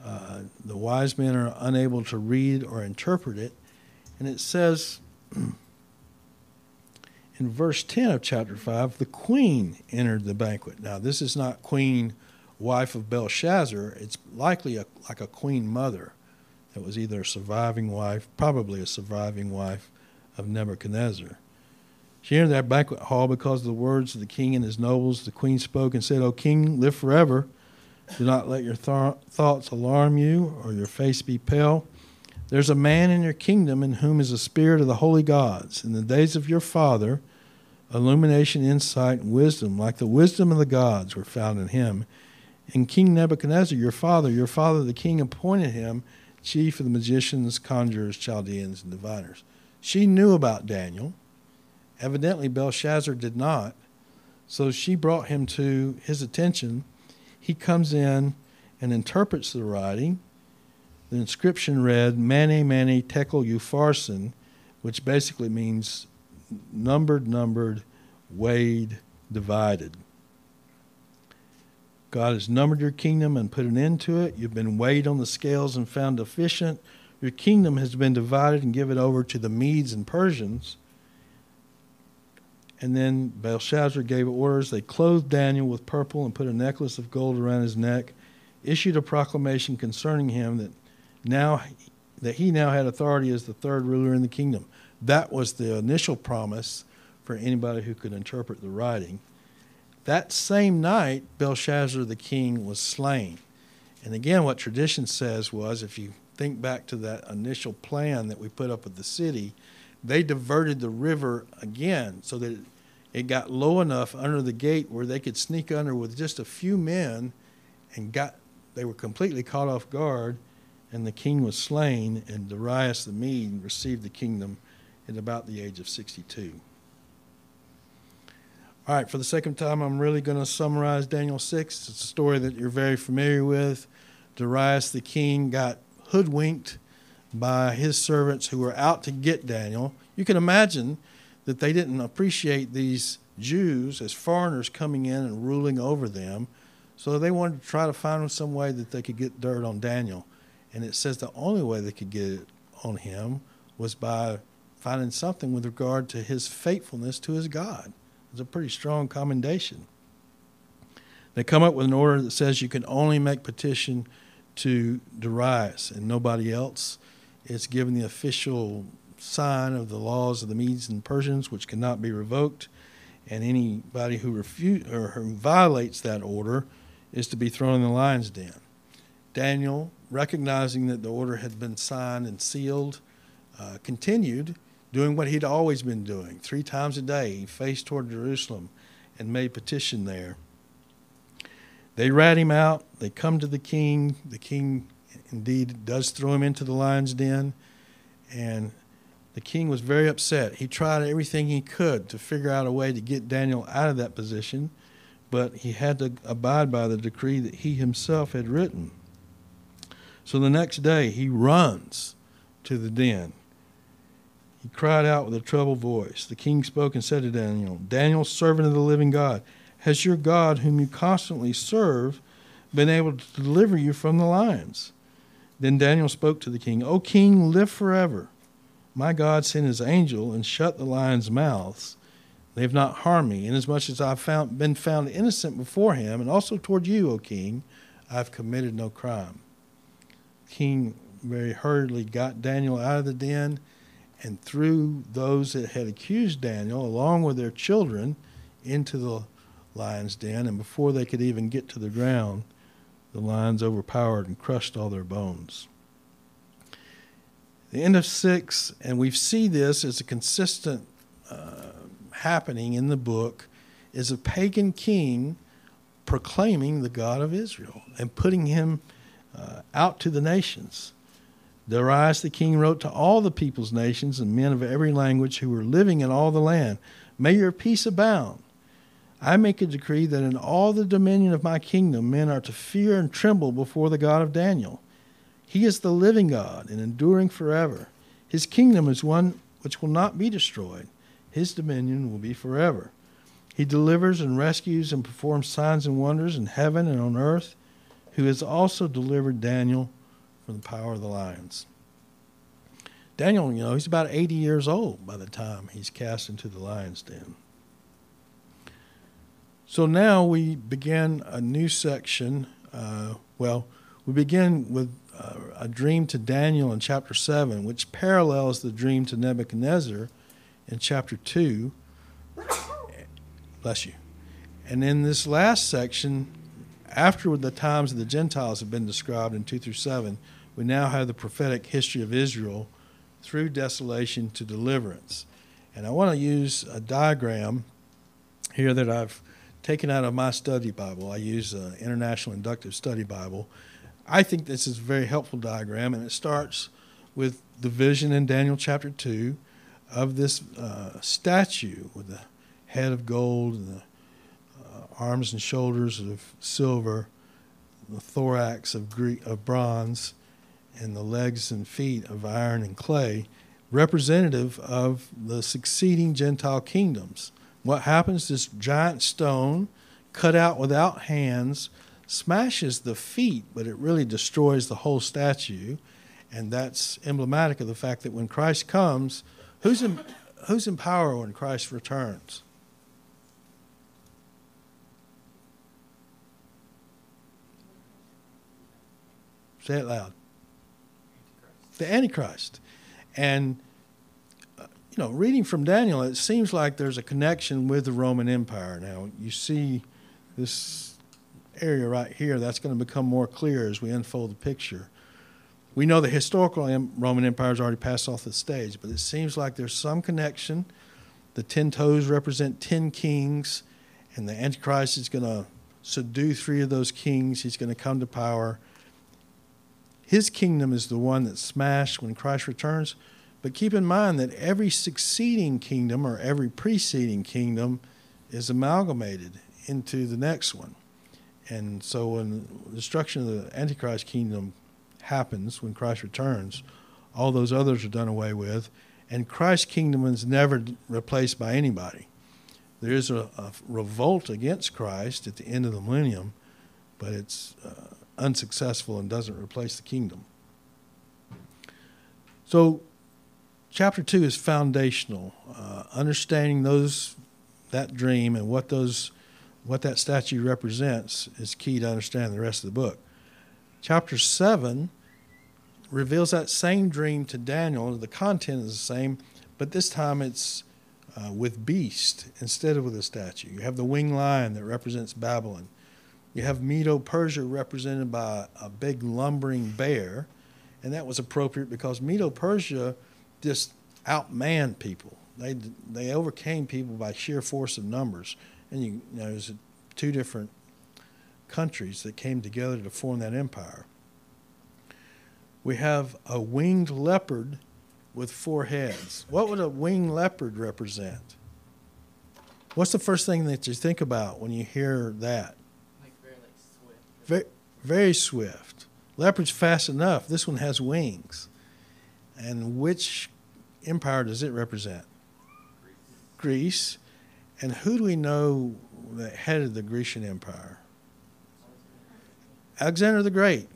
uh, the wise men are unable to read or interpret it. And it says in verse 10 of chapter 5 the queen entered the banquet. Now, this is not queen, wife of Belshazzar. It's likely a, like a queen mother that was either a surviving wife, probably a surviving wife of Nebuchadnezzar. She entered that banquet hall because of the words of the king and his nobles. The queen spoke and said, O king, live forever. Do not let your th- thoughts alarm you or your face be pale. There's a man in your kingdom in whom is the spirit of the holy gods. In the days of your father, illumination, insight, and wisdom, like the wisdom of the gods, were found in him. And King Nebuchadnezzar, your father, your father the king, appointed him chief of the magicians, conjurers, Chaldeans, and diviners. She knew about Daniel. Evidently, Belshazzar did not. So she brought him to his attention. He comes in and interprets the writing. The inscription read, Mene, Mene, Tekel, Upharsin, which basically means numbered, numbered, weighed, divided. God has numbered your kingdom and put an end to it. You've been weighed on the scales and found deficient. Your kingdom has been divided and given over to the Medes and Persians. And then Belshazzar gave orders. They clothed Daniel with purple and put a necklace of gold around his neck, issued a proclamation concerning him that now that he now had authority as the third ruler in the kingdom. That was the initial promise for anybody who could interpret the writing. That same night, Belshazzar the king was slain. And again, what tradition says was if you think back to that initial plan that we put up with the city, they diverted the river again so that it got low enough under the gate where they could sneak under with just a few men and got they were completely caught off guard and the king was slain and Darius the Mede received the kingdom at about the age of 62. All right, for the second time, I'm really going to summarize Daniel 6. It's a story that you're very familiar with. Darius the king got hoodwinked by his servants who were out to get Daniel. You can imagine that they didn't appreciate these Jews as foreigners coming in and ruling over them. So they wanted to try to find some way that they could get dirt on Daniel. And it says the only way they could get it on him was by finding something with regard to his faithfulness to his God. It's a pretty strong commendation. They come up with an order that says you can only make petition to Darius and nobody else. It's given the official sign of the laws of the Medes and Persians, which cannot be revoked, and anybody who refuse or who violates that order is to be thrown in the lion's den. Daniel, recognizing that the order had been signed and sealed, uh, continued doing what he'd always been doing. Three times a day, he faced toward Jerusalem and made petition there. They rat him out. They come to the king. The king indeed does throw him into the lion's den. And the king was very upset. He tried everything he could to figure out a way to get Daniel out of that position, but he had to abide by the decree that he himself had written. So the next day, he runs to the den he cried out with a troubled voice. The king spoke and said to Daniel, Daniel, servant of the living God, has your God, whom you constantly serve, been able to deliver you from the lions? Then Daniel spoke to the king, O king, live forever. My God sent his angel and shut the lions' mouths. They have not harmed me, inasmuch as I have found, been found innocent before him, and also toward you, O king, I have committed no crime. King very hurriedly got Daniel out of the den and threw those that had accused Daniel, along with their children, into the lion's den. And before they could even get to the ground, the lions overpowered and crushed all their bones. The end of six, and we see this as a consistent uh, happening in the book, is a pagan king proclaiming the God of Israel and putting him uh, out to the nations. Darius the king wrote to all the peoples, nations, and men of every language who were living in all the land May your peace abound. I make a decree that in all the dominion of my kingdom men are to fear and tremble before the God of Daniel. He is the living God and enduring forever. His kingdom is one which will not be destroyed. His dominion will be forever. He delivers and rescues and performs signs and wonders in heaven and on earth, who has also delivered Daniel from the power of the lions. Daniel, you know, he's about 80 years old by the time he's cast into the lion's den. So now we begin a new section. Uh, well, we begin with uh, a dream to Daniel in chapter 7, which parallels the dream to Nebuchadnezzar in chapter 2. Bless you. And in this last section, after the times of the Gentiles have been described in 2 through 7, we now have the prophetic history of Israel through desolation to deliverance. And I want to use a diagram here that I've taken out of my study Bible. I use an International Inductive Study Bible. I think this is a very helpful diagram, and it starts with the vision in Daniel chapter 2 of this uh, statue with the head of gold and the arms and shoulders of silver, the thorax of, Greek, of bronze, and the legs and feet of iron and clay, representative of the succeeding Gentile kingdoms. What happens? This giant stone, cut out without hands, smashes the feet, but it really destroys the whole statue. And that's emblematic of the fact that when Christ comes, who's in, who's in power when Christ returns? Say it loud the Antichrist. And, uh, you know, reading from Daniel, it seems like there's a connection with the Roman Empire. Now, you see this area right here, that's going to become more clear as we unfold the picture. We know the historical Roman Empire has already passed off the stage, but it seems like there's some connection. The ten toes represent ten kings, and the Antichrist is going to subdue three of those kings. He's going to come to power his kingdom is the one that's smashed when Christ returns. But keep in mind that every succeeding kingdom or every preceding kingdom is amalgamated into the next one. And so when the destruction of the Antichrist kingdom happens, when Christ returns, all those others are done away with. And Christ's kingdom is never replaced by anybody. There is a, a revolt against Christ at the end of the millennium, but it's uh, unsuccessful and doesn't replace the kingdom. So, chapter two is foundational. Uh, understanding those that dream and what those what that statue represents is key to understand the rest of the book. Chapter seven reveals that same dream to Daniel. The content is the same, but this time it's uh, with beast instead of with a statue. You have the winged lion that represents Babylon. You have Medo Persia represented by a big lumbering bear, and that was appropriate because Medo Persia just outmanned people. They they overcame people by sheer force of numbers, and you, you know there's two different countries that came together to form that empire. We have a winged leopard with four heads. What would a winged leopard represent? What's the first thing that you think about when you hear that? Very, very swift. Leopard's fast enough. This one has wings. And which empire does it represent? Greece. And who do we know that headed the Grecian Empire? Alexander the Great.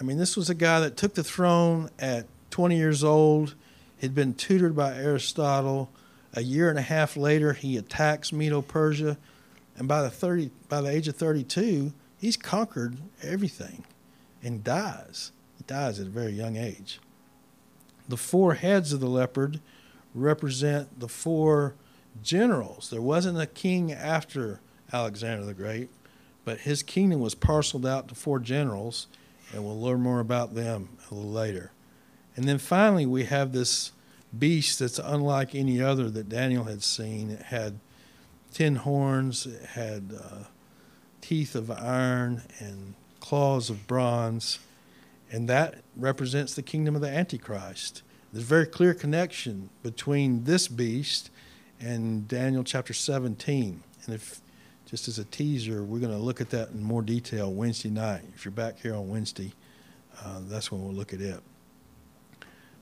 I mean, this was a guy that took the throne at 20 years old. He'd been tutored by Aristotle. A year and a half later, he attacks Medo Persia. And by the, 30, by the age of 32, he's conquered everything and dies. He dies at a very young age. The four heads of the leopard represent the four generals. There wasn't a king after Alexander the Great, but his kingdom was parceled out to four generals, and we'll learn more about them a little later. And then finally, we have this beast that's unlike any other that Daniel had seen. It had ten horns, it had uh, teeth of iron, and claws of bronze. And that represents the kingdom of the Antichrist. There's a very clear connection between this beast and Daniel chapter 17. And if just as a teaser, we're going to look at that in more detail Wednesday night. If you're back here on Wednesday, uh, that's when we'll look at it.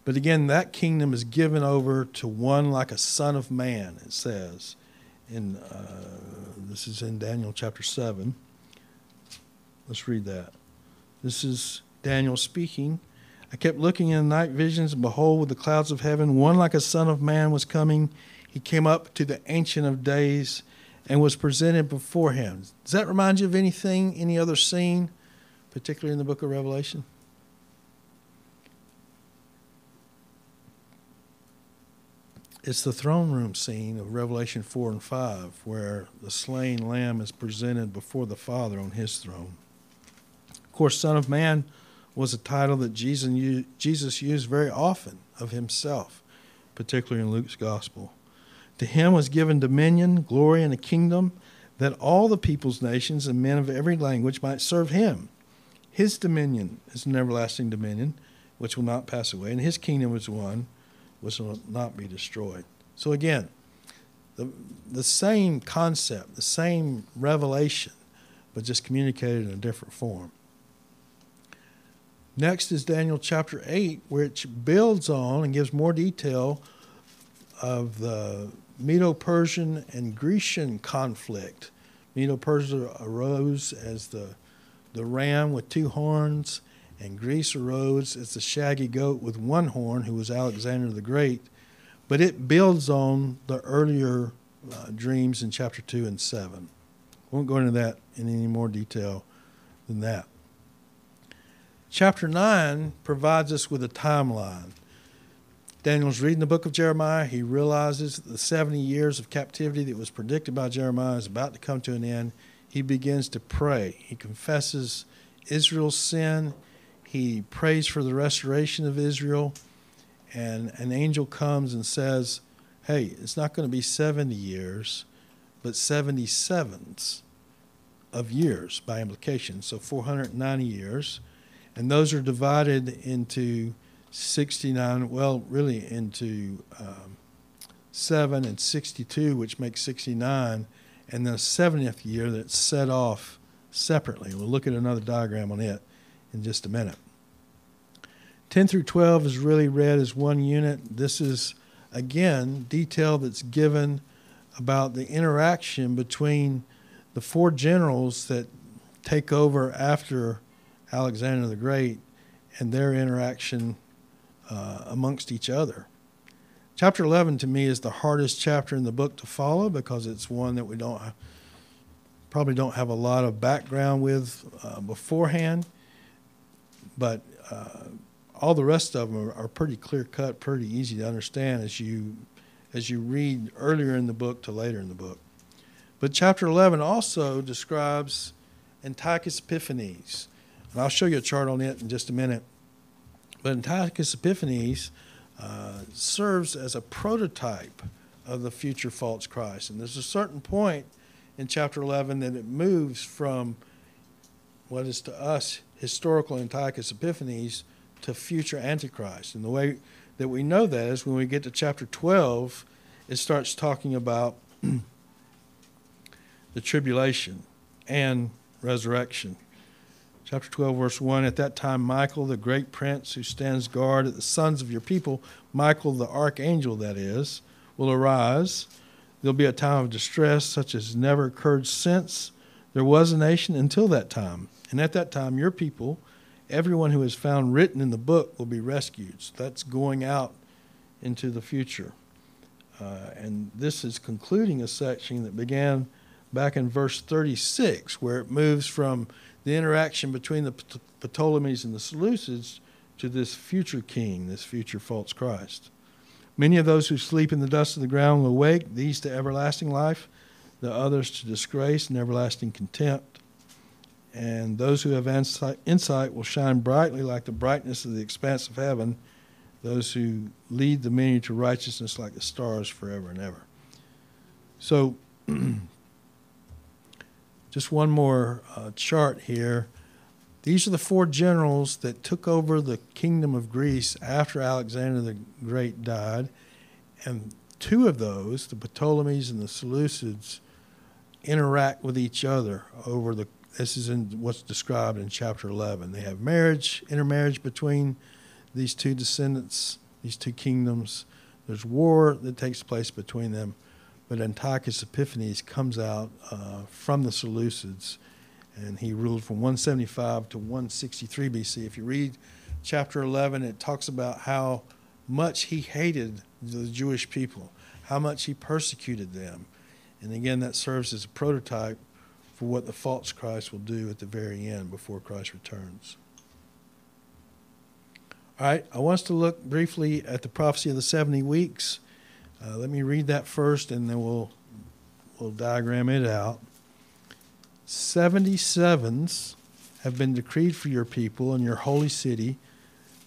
But again, that kingdom is given over to one like a son of man, it says. In, uh, this is in Daniel chapter 7. Let's read that. This is Daniel speaking. I kept looking in the night visions, and behold, with the clouds of heaven, one like a son of man was coming. He came up to the Ancient of Days and was presented before him. Does that remind you of anything, any other scene, particularly in the book of Revelation? It's the throne room scene of Revelation 4 and 5, where the slain lamb is presented before the Father on his throne. Of course, Son of Man was a title that Jesus used very often of himself, particularly in Luke's Gospel. To him was given dominion, glory, and a kingdom that all the peoples, nations, and men of every language might serve him. His dominion is an everlasting dominion which will not pass away, and his kingdom is one which will not be destroyed. So again, the, the same concept, the same revelation, but just communicated in a different form. Next is Daniel chapter 8, which builds on and gives more detail of the Medo Persian and Grecian conflict. Medo Persia arose as the, the ram with two horns, and Greece arose as the shaggy goat with one horn, who was Alexander the Great. But it builds on the earlier uh, dreams in chapter 2 and 7. Won't go into that in any more detail than that. Chapter 9 provides us with a timeline. Daniel's reading the book of Jeremiah. He realizes that the 70 years of captivity that was predicted by Jeremiah is about to come to an end. He begins to pray. He confesses Israel's sin. He prays for the restoration of Israel. And an angel comes and says, Hey, it's not going to be 70 years, but 77s of years by implication. So 490 years. And those are divided into 69, well, really into um, 7 and 62, which makes 69, and then the 70th year that's set off separately. We'll look at another diagram on it in just a minute. 10 through 12 is really read as one unit. This is, again, detail that's given about the interaction between the four generals that take over after Alexander the Great and their interaction uh, amongst each other. Chapter 11 to me is the hardest chapter in the book to follow because it's one that we don't probably don't have a lot of background with uh, beforehand, but uh, all the rest of them are, are pretty clear cut, pretty easy to understand as you as you read earlier in the book to later in the book. But chapter 11 also describes Antiochus Epiphanes. And I'll show you a chart on it in just a minute. But Antiochus Epiphanes uh, serves as a prototype of the future false Christ. And there's a certain point in chapter 11 that it moves from what is to us historical Antiochus Epiphanes to future Antichrist. And the way that we know that is when we get to chapter 12, it starts talking about the tribulation and resurrection. Chapter 12, verse 1 At that time, Michael, the great prince who stands guard at the sons of your people, Michael, the archangel, that is, will arise. There'll be a time of distress such as never occurred since there was a nation until that time. And at that time, your people, everyone who is found written in the book, will be rescued. So that's going out into the future. Uh, and this is concluding a section that began back in verse 36, where it moves from the interaction between the Ptolemies and the Seleucids to this future king, this future false Christ. Many of those who sleep in the dust of the ground will awake, these to everlasting life, the others to disgrace and everlasting contempt. And those who have insight will shine brightly like the brightness of the expanse of heaven. those who lead the many to righteousness like the stars forever and ever. So, just one more uh, chart here. These are the four generals that took over the kingdom of Greece after Alexander the Great died. And two of those, the Ptolemies and the Seleucids, interact with each other over the this is in what's described in chapter 11 they have marriage intermarriage between these two descendants these two kingdoms. There's war that takes place between them but antiochus epiphanes comes out uh, from the seleucids and he ruled from 175 to 163 bc if you read chapter 11 it talks about how much he hated the jewish people how much he persecuted them. And again, that serves as a prototype for what the false Christ will do at the very end before Christ returns. All right, I want us to look briefly at the prophecy of the 70 weeks. Uh, let me read that first and then we'll, we'll diagram it out. 77s have been decreed for your people and your holy city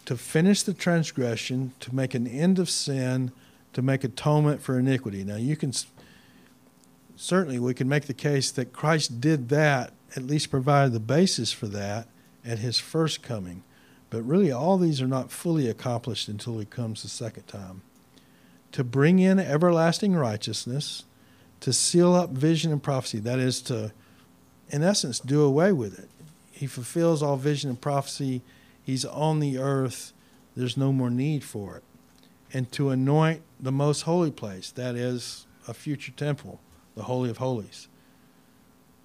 to finish the transgression, to make an end of sin, to make atonement for iniquity. Now, you can certainly we can make the case that Christ did that, at least provided the basis for that at his first coming. But really, all these are not fully accomplished until he comes the second time. To bring in everlasting righteousness, to seal up vision and prophecy, that is to, in essence, do away with it. He fulfills all vision and prophecy. He's on the earth. There's no more need for it. And to anoint the most holy place, that is a future temple the Holy of Holies.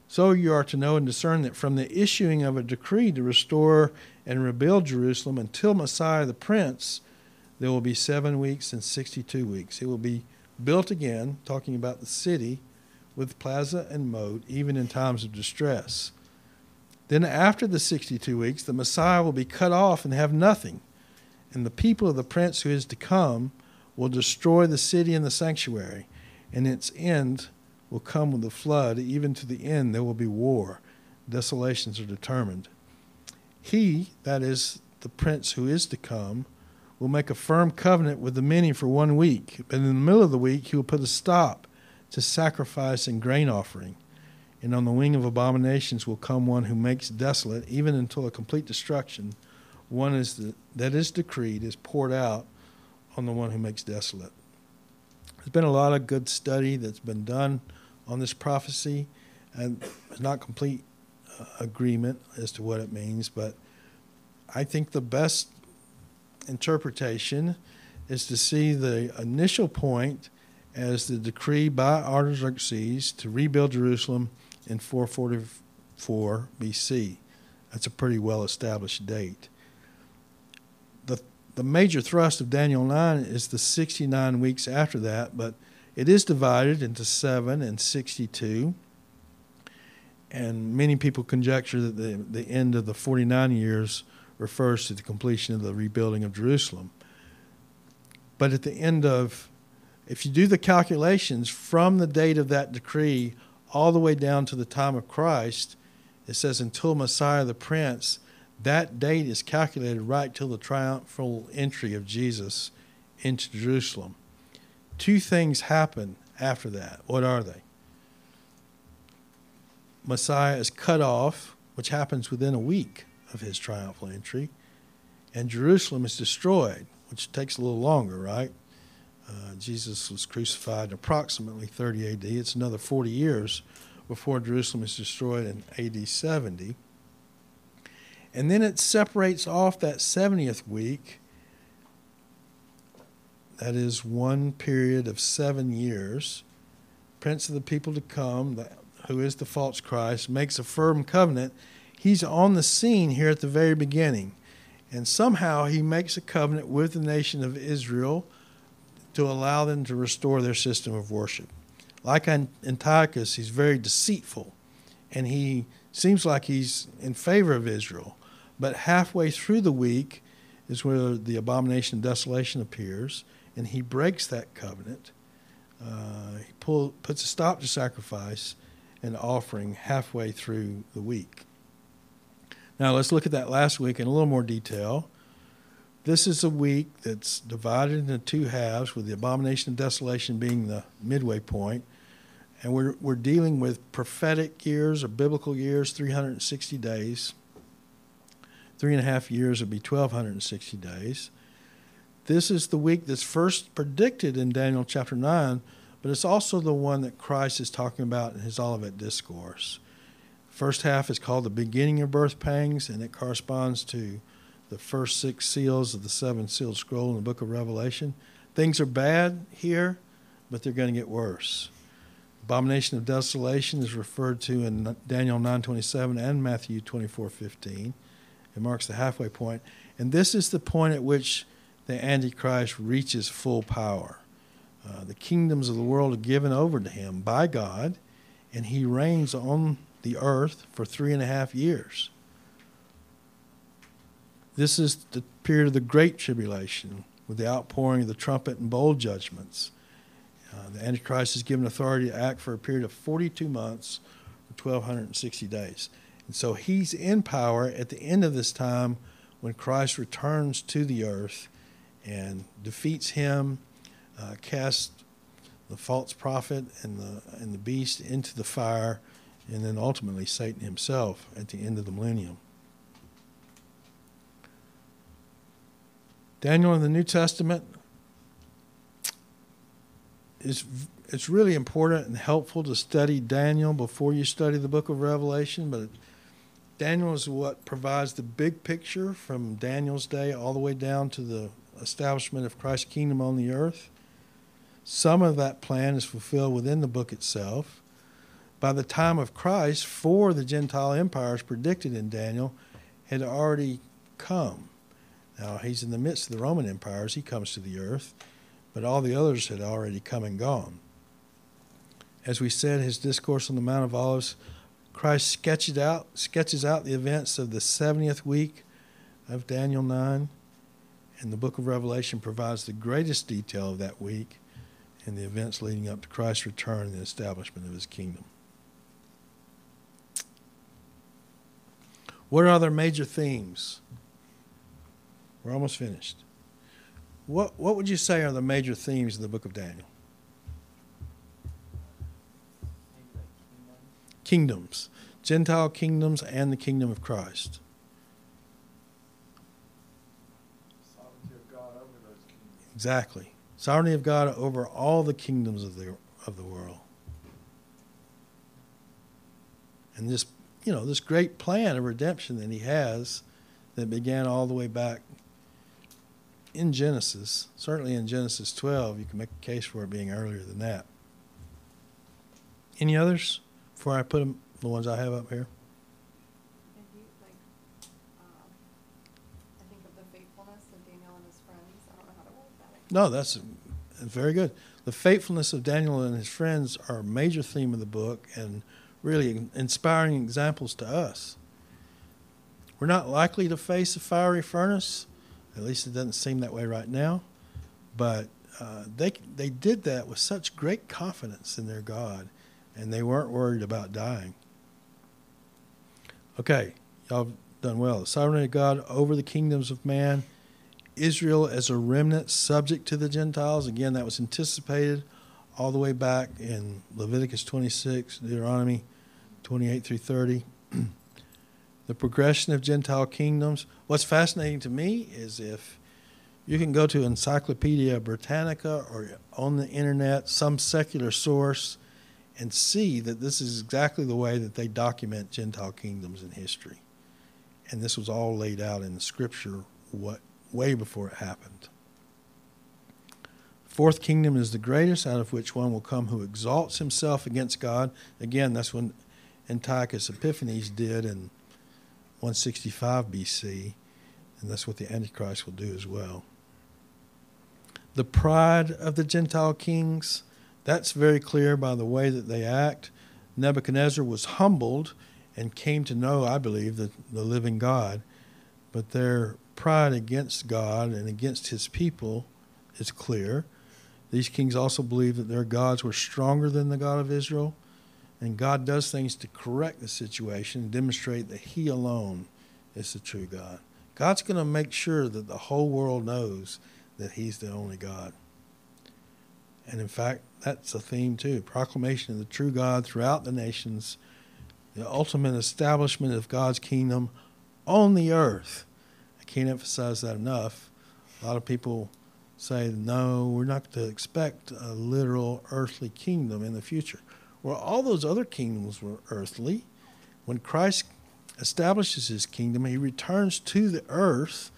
So you are to know and discern that from the issuing of a decree to restore and rebuild Jerusalem until Messiah the Prince, there will be seven weeks and 62 weeks. It will be built again, talking about the city, with plaza and moat, even in times of distress. Then, after the 62 weeks, the Messiah will be cut off and have nothing. And the people of the prince who is to come will destroy the city and the sanctuary, and its end will come with the flood. Even to the end, there will be war. Desolations are determined. He, that is the prince who is to come, will make a firm covenant with the many for one week. But in the middle of the week, he will put a stop to sacrifice and grain offering. And on the wing of abominations will come one who makes desolate, even until a complete destruction. One is the, that is decreed is poured out on the one who makes desolate. There's been a lot of good study that's been done on this prophecy, and there's not complete uh, agreement as to what it means, but I think the best interpretation is to see the initial point as the decree by Artaxerxes to rebuild Jerusalem in 444 BC. That's a pretty well established date. The, major thrust of Daniel 9 is the 69 weeks after that, but it is divided into 7 and 62. And many people conjecture that the, the end of the 49 years refers to the completion of the rebuilding of Jerusalem. But at the end of, if you do the calculations from the date of that decree all the way down to the time of Christ, it says until Messiah the Prince, that date is calculated right till the triumphal entry of Jesus into Jerusalem two things happen after that. What are they? Messiah is cut off, which happens within a week of his triumphal entry, and Jerusalem is destroyed, which takes a little longer, right? Uh, Jesus was crucified in approximately 30 AD. It's another 40 years before Jerusalem is destroyed in AD 70. And then it separates off that 70th week that is one period of seven years. Prince of the people to come, who is the false Christ, makes a firm covenant. He's on the scene here at the very beginning. And somehow he makes a covenant with the nation of Israel to allow them to restore their system of worship. Like Antiochus, he's very deceitful and he seems like he's in favor of Israel. But halfway through the week is where the abomination of desolation appears and he breaks that covenant. Uh, he pull, puts a stop to sacrifice and offering halfway through the week. Now let's look at that last week in a little more detail. This is a week that's divided into two halves, with the abomination of desolation being the midway point. And we're, we're dealing with prophetic years or biblical years, 360 days. Three and a half years would be 1,260 days. This is the week that's first predicted in Daniel chapter 9, but it's also the one that Christ is talking about in his Olivet Discourse. First half is called the beginning of birth pangs, and it corresponds to the first six seals of the seven sealed scroll in the book of Revelation. Things are bad here, but they're going to get worse. Abomination of desolation is referred to in Daniel 9:27 and Matthew 24:15. It marks the halfway point, and this is the point at which the Antichrist reaches full power. Uh, the kingdoms of the world are given over to him by God, and he reigns on the earth for three and a half years. This is the period of the Great Tribulation, with the outpouring of the trumpet and bowl judgments. Uh, the Antichrist is given authority to act for a period of 42 months, or 1,260 days. And so he's in power at the end of this time when Christ returns to the earth and defeats him, uh, casts the false prophet and the, and the beast into the fire, and then ultimately Satan himself at the end of the millennium. Daniel in the New Testament is it's really important and helpful to study Daniel before you study the book of Revelation, but Daniel is what provides the big picture from Daniel's day all the way down to the establishment of Christ's kingdom on the earth. Some of that plan is fulfilled within the book itself. By the time of Christ, four of the Gentile empires predicted in Daniel had already come. Now, he's in the midst of the Roman empires, he comes to the earth, but all the others had already come and gone. As we said, his discourse on the Mount of Olives, Christ sketches out, sketches out the events of the 70th week of Daniel 9 and the book of Revelation provides the greatest detail of that week and the events leading up to Christ's return and the establishment of his kingdom. What are other major themes? We're almost finished. What, what would you say are the major themes of the book of Daniel? Kingdoms. Gentile kingdoms, and the kingdom of Christ. Of God over those kingdoms. Exactly. Sovereignty of God over all the kingdoms of the of the world. And this, you know, this great plan of redemption that he has that began all the way back in Genesis, certainly in Genesis 12, you can make a case for it being earlier than that. Any others before I put them, the ones I have up here? If you like, um, I think of the faithfulness of Daniel and his friends. I don't know how to word that. No, that's that's very good. The faithfulness of Daniel and his friends are a major theme of the book and really inspiring examples to us. We're not likely to face a fiery furnace, at least it doesn't seem that way right now, but uh, they they did that with such great confidence in their God, and they weren't worried about dying. Okay, y'all done well. The sovereignty of God over the kingdoms of man Israel as a remnant subject to the Gentiles. Again, that was anticipated all the way back in Leviticus 26, Deuteronomy 28 through 30. the progression of Gentile kingdoms. What's fascinating to me is if you can go to Encyclopedia Britannica or on the internet, some secular source, and see that this is exactly the way that they document Gentile kingdoms in history. And this was all laid out in the scripture what way before it happened. Fourth kingdom is the greatest, out of which one will come who exalts himself against God. Again, that's when Antiochus Epiphanes did in 165 BC, and that's what the Antichrist will do as well. The pride of the Gentile kings, that's very clear by the way that they act. Nebuchadnezzar was humbled and came to know, I believe, the, the living God, but their pride against God and against his people is clear. These kings also believed that their gods were stronger than the God of Israel, and God does things to correct the situation and demonstrate that he alone is the true God. God's going to make sure that the whole world knows that He's the only God. And in fact, that's a theme too proclamation of the true God throughout the nations, the ultimate establishment of God's kingdom on the earth. I can't emphasize that enough. A lot of people say, no, we're not to expect a literal earthly kingdom in the future. Well, all those other kingdoms were earthly. When Christ establishes his kingdom, he returns to the earth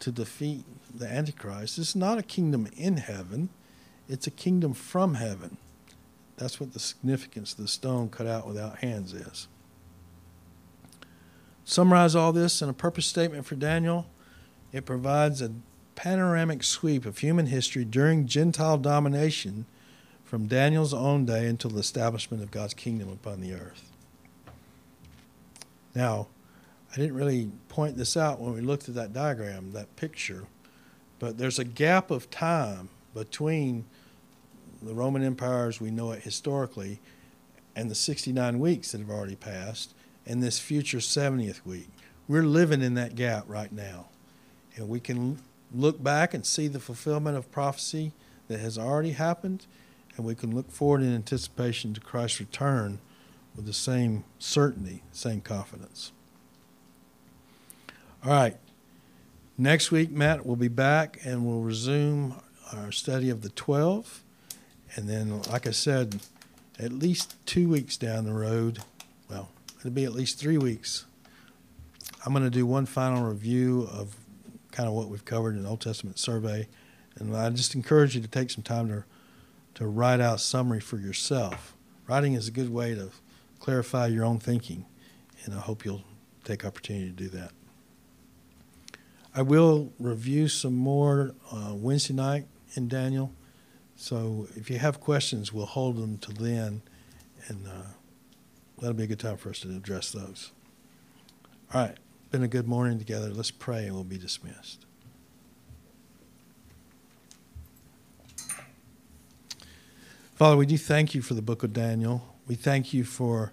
to defeat the Antichrist. It's not a kingdom in heaven, it's a kingdom from heaven. That's what the significance of the stone cut out without hands is. Summarize all this in a purpose statement for Daniel. It provides a panoramic sweep of human history during Gentile domination from Daniel's own day until the establishment of God's kingdom upon the earth. Now, I didn't really point this out when we looked at that diagram, that picture, but there's a gap of time between the Roman Empire as we know it historically and the 69 weeks that have already passed and this future 70th week. We're living in that gap right now. And we can look back and see the fulfillment of prophecy that has already happened, and we can look forward in anticipation to Christ's return with the same certainty, same confidence. All right. Next week, Matt will be back and we'll resume our study of the 12. And then, like I said, at least two weeks down the road, well, it'll be at least three weeks. I'm going to do one final review of kind of what we've covered in the Old Testament survey. And I just encourage you to take some time to, to write out summary for yourself. Writing is a good way to clarify your own thinking, and I hope you'll take opportunity to do that. I will review some more uh, Wednesday night in Daniel. So if you have questions, we'll hold them to then, and uh, that'll be a good time for us to address those. All right, been a good morning together. Let's pray and we'll be dismissed. Father, we do thank you for the book of Daniel. We thank you for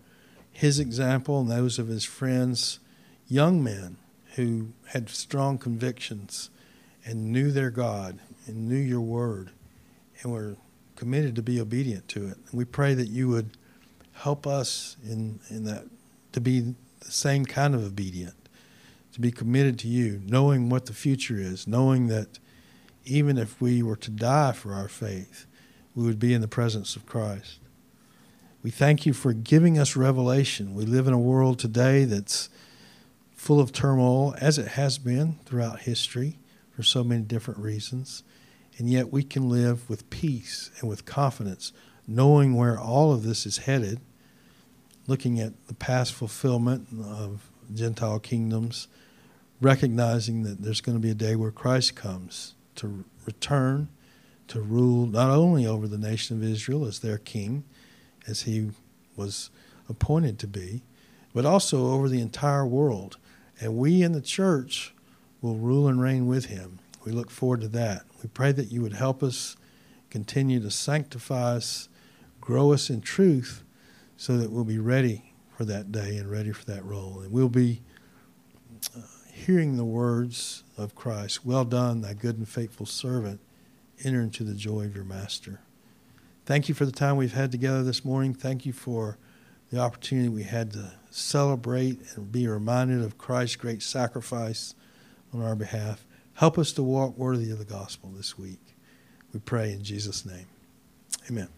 his example and those of his friends, young men who had strong convictions and knew their God and knew your word and were committed to be obedient to it. And we pray that you would help us in, in that to be the same kind of obedient, to be committed to you, knowing what the future is, knowing that even if we were to die for our faith, we would be in the presence of Christ. We thank you for giving us revelation. We live in a world today that's full of turmoil, as it has been throughout history for so many different reasons. And yet we can live with peace and with confidence, knowing where all of this is headed, looking at the past fulfillment of Gentile kingdoms, recognizing that there's going to be a day where Christ comes to return to rule not only over the nation of Israel as their king, as he was appointed to be, but also over the entire world. And we in the church will rule and reign with him. We look forward to that. We pray that you would help us continue to sanctify us, grow us in truth, so that we'll be ready for that day and ready for that role. And we'll be uh, hearing the words of Christ Well done, thy good and faithful servant. Enter into the joy of your master. Thank you for the time we've had together this morning. Thank you for the opportunity we had to celebrate and be reminded of Christ's great sacrifice on our behalf. Help us to walk worthy of the gospel this week. We pray in Jesus' name. Amen.